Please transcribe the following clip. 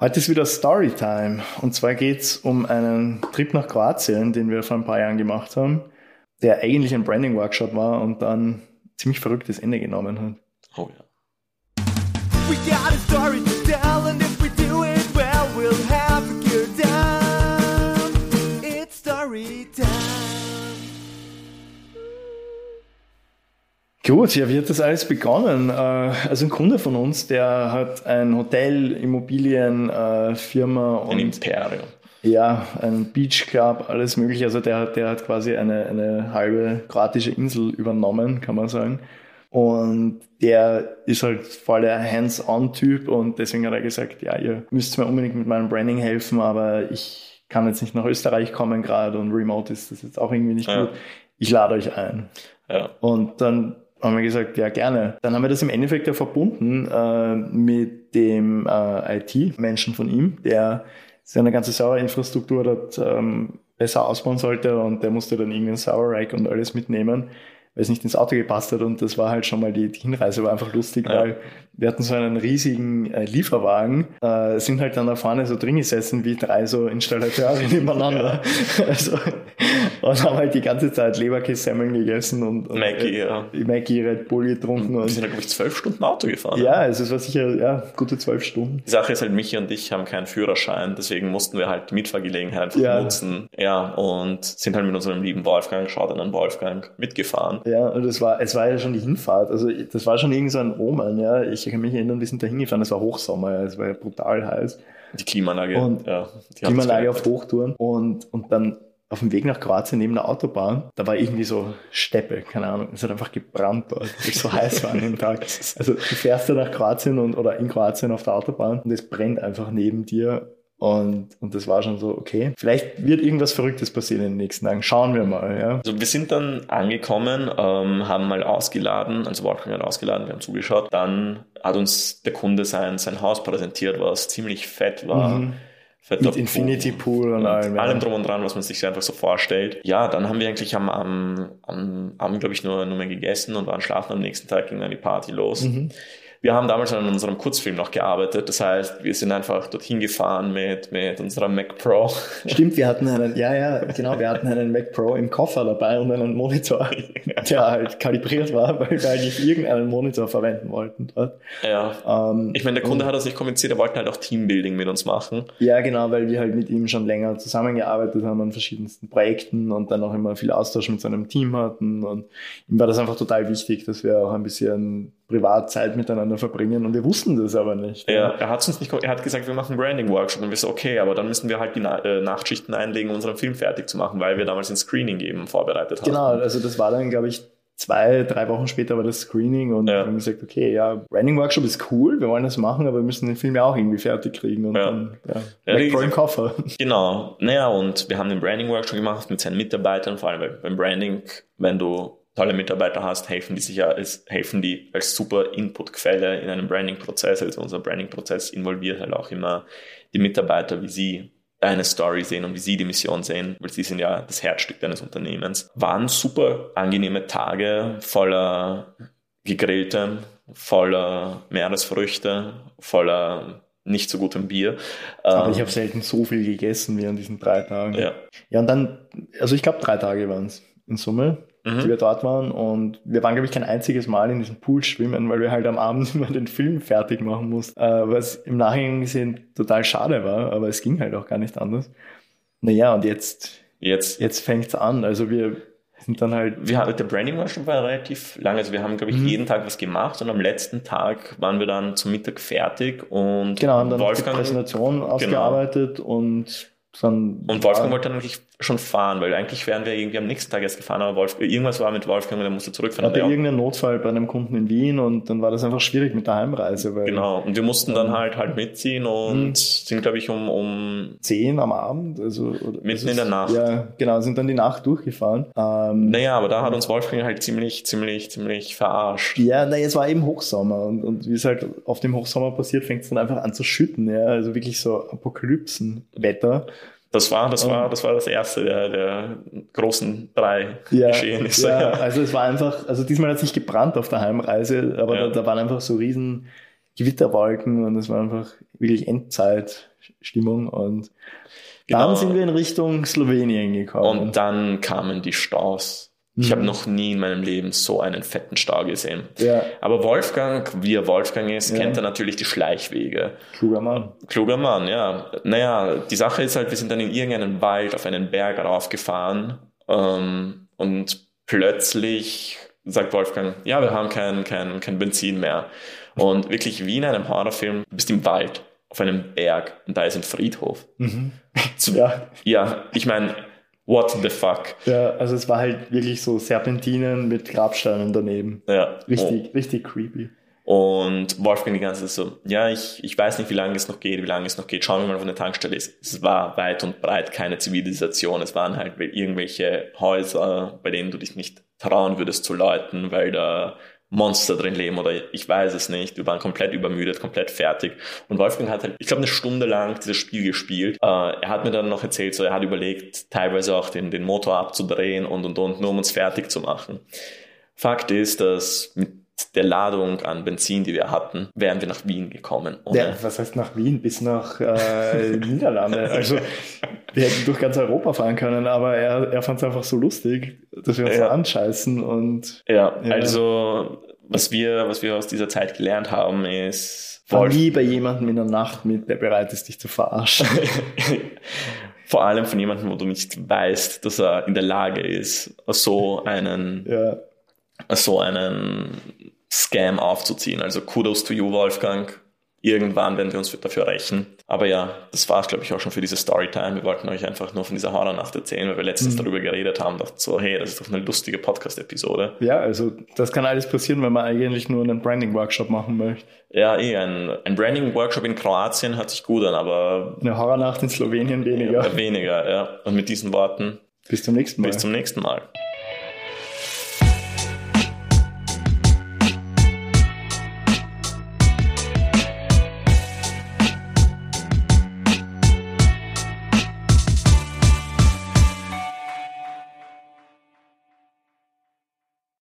Heute ist wieder Storytime. Und zwar geht's um einen Trip nach Kroatien, den wir vor ein paar Jahren gemacht haben, der eigentlich ein Branding-Workshop war und dann ziemlich verrücktes Ende genommen hat. Oh ja. We got a story to tell, and Gut, ja, wie hat das alles begonnen? Äh, Also ein Kunde von uns, der hat ein Hotel, Immobilien, äh, Firma Ein und Imperium. ja, ein Beach Club, alles mögliche. Also der, hat- der hat quasi eine, eine halbe kroatische Insel übernommen, kann man sagen. Und der ist halt voll der Hands-on-Typ und deswegen hat er gesagt, ja, ihr müsst mir unbedingt mit meinem Branding helfen, aber ich kann jetzt nicht nach Österreich kommen gerade und remote ist das jetzt auch irgendwie nicht Ja. gut. Ich lade euch ein. Ja. Und dann haben wir gesagt, ja gerne. Dann haben wir das im Endeffekt ja verbunden äh, mit dem äh, IT-Menschen von ihm, der seine ganze Serverinfrastruktur dort ähm, besser ausbauen sollte und der musste dann irgendein Server-Rack und alles mitnehmen, weil es nicht ins Auto gepasst hat und das war halt schon mal die, die Hinreise war einfach lustig, Ja. weil wir hatten so einen riesigen äh, Lieferwagen, äh, sind halt dann da vorne so drin gesessen wie drei so Installateure nebeneinander. Also, und haben halt die ganze Zeit Leberkässemmeln gegessen und, und Maggie, ja. äh, Maggie Red Bull getrunken Wir und sind ja, glaube ich, zwölf Stunden Auto gefahren. ja, also es war sicher ja, gute zwölf Stunden. Die Sache ist halt, Michi und ich haben keinen Führerschein, deswegen mussten wir halt die Mitfahrgelegenheit einfach Ja. nutzen. Ja, und sind halt mit unserem lieben Wolfgang, schaut an Wolfgang, mitgefahren. Ja, und es war, es war ja schon die Hinfahrt. Also das war schon irgend so ein Omen, ja. Ich kann mich erinnern, wir sind da hingefahren, es war Hochsommer, ja, es war ja brutal heiß. Die Klimaanlage, Und ja. Die Klimaanlage auf Hochtouren und, und dann auf dem Weg nach Kroatien neben der Autobahn, da war irgendwie so Steppe, keine Ahnung, es hat einfach gebrannt dort, weil es so heiß war an dem Tag. Also du fährst da nach Kroatien und, oder in Kroatien auf der Autobahn und es brennt einfach neben dir und, und das war schon so, okay, vielleicht wird irgendwas Verrücktes passieren in den nächsten Tagen, schauen wir mal, ja. Also wir sind dann angekommen, ähm, haben mal ausgeladen, also Wolfgang hat ausgeladen, wir haben zugeschaut. Dann hat uns der Kunde sein, sein Haus präsentiert, was ziemlich fett war. Mhm. Fetter Mit Infinity Pool und allem, ja. allem drum und dran, was man sich einfach so vorstellt. Ja, dann haben wir eigentlich am, am, am Abend, glaube ich, nur, nur mehr gegessen und waren schlafen. Am nächsten Tag ging dann die Party los. Mhm. Wir haben damals an unserem Kurzfilm noch gearbeitet. Das heißt, wir sind einfach dorthin gefahren mit, mit unserer Mac Pro. Stimmt, wir hatten einen, ja, ja, genau, wir hatten einen Mac Pro im Koffer dabei und einen Monitor, der halt kalibriert war, weil wir eigentlich irgendeinen Monitor verwenden wollten dort. ja. Ähm, Ich meine, der Kunde hat das nicht kommuniziert, er wollte halt auch Teambuilding mit uns machen. Ja, genau, weil wir halt mit ihm schon länger zusammengearbeitet haben an verschiedensten Projekten und dann auch immer viel Austausch mit seinem Team hatten. Und ihm war das einfach total wichtig, dass wir auch ein bisschen Privatzeit miteinander verbringen und wir wussten das aber nicht. Er, er hat uns nicht, er hat gesagt, wir machen Branding-Workshop und wir so, okay, aber dann müssen wir halt die Na äh, Nachtschichten einlegen, um unseren Film fertig zu machen, weil wir damals ein Screening eben vorbereitet haben. Genau, also das war dann, glaube ich, zwei, drei Wochen später war das Screening und Ja. wir haben gesagt, okay, ja, Branding Workshop ist cool, wir wollen das machen, aber wir müssen den Film ja auch irgendwie fertig kriegen und Ja. dann, ja, Ja, Pro im gesagt- Koffer. Genau. Naja, und wir haben den Branding-Workshop gemacht mit seinen Mitarbeitern, vor allem beim Branding, wenn du tolle Mitarbeiter hast, helfen die sich ja als, helfen die als super Inputquelle in einem Branding-Prozess. Also unser Branding-Prozess involviert halt auch immer die Mitarbeiter, wie sie eine Story sehen und wie sie die Mission sehen, weil sie sind ja das Herzstück deines Unternehmens. Waren super angenehme Tage voller gegrilltem, voller Meeresfrüchte, voller nicht so gutem Bier. Aber Ähm, ich habe selten so viel gegessen wie an diesen drei Tagen. ja. Ja, und dann, also ich glaube, drei Tage waren es in Summe, Mhm. die wir dort waren. Und wir waren, glaube ich, kein einziges Mal in diesem Pool schwimmen, weil wir halt am Abend immer den Film fertig machen mussten. Äh, was im Nachhinein gesehen total schade war, aber es ging halt auch gar nicht anders. Naja, und jetzt, Jetzt, jetzt fängt's an. Also wir sind dann halt, wir haben, der Branding war relativ lang, also wir haben, glaube ich, Mhm. jeden Tag was gemacht und am letzten Tag waren wir dann zum Mittag fertig und genau, haben dann noch die Wolfgang, Präsentation ausgearbeitet und dann. und Wolfgang wollte dann eigentlich schon fahren, weil eigentlich wären wir irgendwie am nächsten Tag erst gefahren, aber Wolf, irgendwas war mit Wolfgang und er musste zurückfahren. hatte Und der- irgendeinen Notfall bei einem Kunden in Wien und dann war das einfach schwierig mit der Heimreise, Genau, und wir mussten dann halt halt mitziehen und Mhm. sind, glaube ich, um, um zehn am Abend, also Mitten in der Nacht. Ja, genau, sind dann die Nacht durchgefahren. Ähm, naja, aber da hat uns Wolfgang halt ziemlich, ziemlich, ziemlich verarscht. ja, na, es war eben Hochsommer und, und wie es halt auf dem Hochsommer passiert, fängt es dann einfach an zu schütten, ja, also wirklich so Apokalypsenwetter. Das war, das war, das war das erste der, der großen drei Ja, Geschehnisse. ja, also es war einfach, also diesmal hat es nicht gebrannt auf der Heimreise, aber da, da waren einfach so riesen Gewitterwolken und es war einfach wirklich Endzeit Stimmung und Genau. dann sind wir in Richtung Slowenien gekommen. Und dann kamen die Staus. Ich Mhm. habe noch nie in meinem Leben so einen fetten Stau gesehen. ja, Aber Wolfgang, wie er Wolfgang ist, Ja. kennt er natürlich die Schleichwege. kluger Mann. Kluger Mann, ja. Naja, die Sache ist halt, wir sind dann in irgendeinen Wald auf einen Berg raufgefahren ähm, und plötzlich sagt Wolfgang, ja, wir haben kein, kein, kein Benzin mehr. Und wirklich wie in einem Horrorfilm, du bist im Wald, auf einem Berg und da ist ein Friedhof. Zu- Ja, ja, ich meine, what the fuck? ja, also es war halt wirklich so Serpentinen mit Grabsteinen daneben. Ja. Richtig, richtig creepy. Und Wolfgang die ganze Zeit so, ja, ich, ich weiß nicht, wie lange es noch geht, wie lange es noch geht. Schauen wir mal, wo eine Tankstelle ist. Es war weit und breit keine Zivilisation. Es waren halt irgendwelche Häuser, bei denen du dich nicht trauen würdest zu läuten, weil da Monster drin leben oder ich weiß es nicht. Wir waren komplett übermüdet, komplett fertig. Und Wolfgang hat halt, ich glaube, eine Stunde lang dieses Spiel gespielt. Äh, er hat mir dann noch erzählt, so er hat überlegt, teilweise auch den, den Motor abzudrehen und und und, nur um uns fertig zu machen. Fakt ist, dass mit der Ladung an Benzin, die wir hatten, wären wir nach Wien gekommen. Ja, was heißt nach Wien bis nach äh, Niederlande? Also wir hätten durch ganz Europa fahren können, aber er, er fand es einfach so lustig, dass wir uns Ja. anscheißen und ja, Ja. also was wir, was wir aus dieser Zeit gelernt haben, ist Wolf, nie bei jemandem in der Nacht mit, der bereit ist, dich zu verarschen. vor allem von jemandem, wo du nicht weißt, dass er in der Lage ist, so einen, ja. so einen Scam aufzuziehen. Also Kudos to you, Wolfgang. Irgendwann werden wir uns dafür rächen. Aber ja, das war es, glaube ich, auch schon für diese Storytime. Wir wollten euch einfach nur von dieser Horrornacht erzählen, weil wir letztens darüber geredet haben. Dachten so, hey, das ist doch eine lustige Podcast-Episode. ja, also das kann alles passieren, wenn man eigentlich nur einen Branding-Workshop machen möchte. Ja, eh, ein, ein Branding-Workshop in Kroatien hört sich gut an, aber Eine Horrornacht in Slowenien weniger. weniger, ja. Und mit diesen Worten, Bis zum nächsten Mal. bis zum nächsten Mal.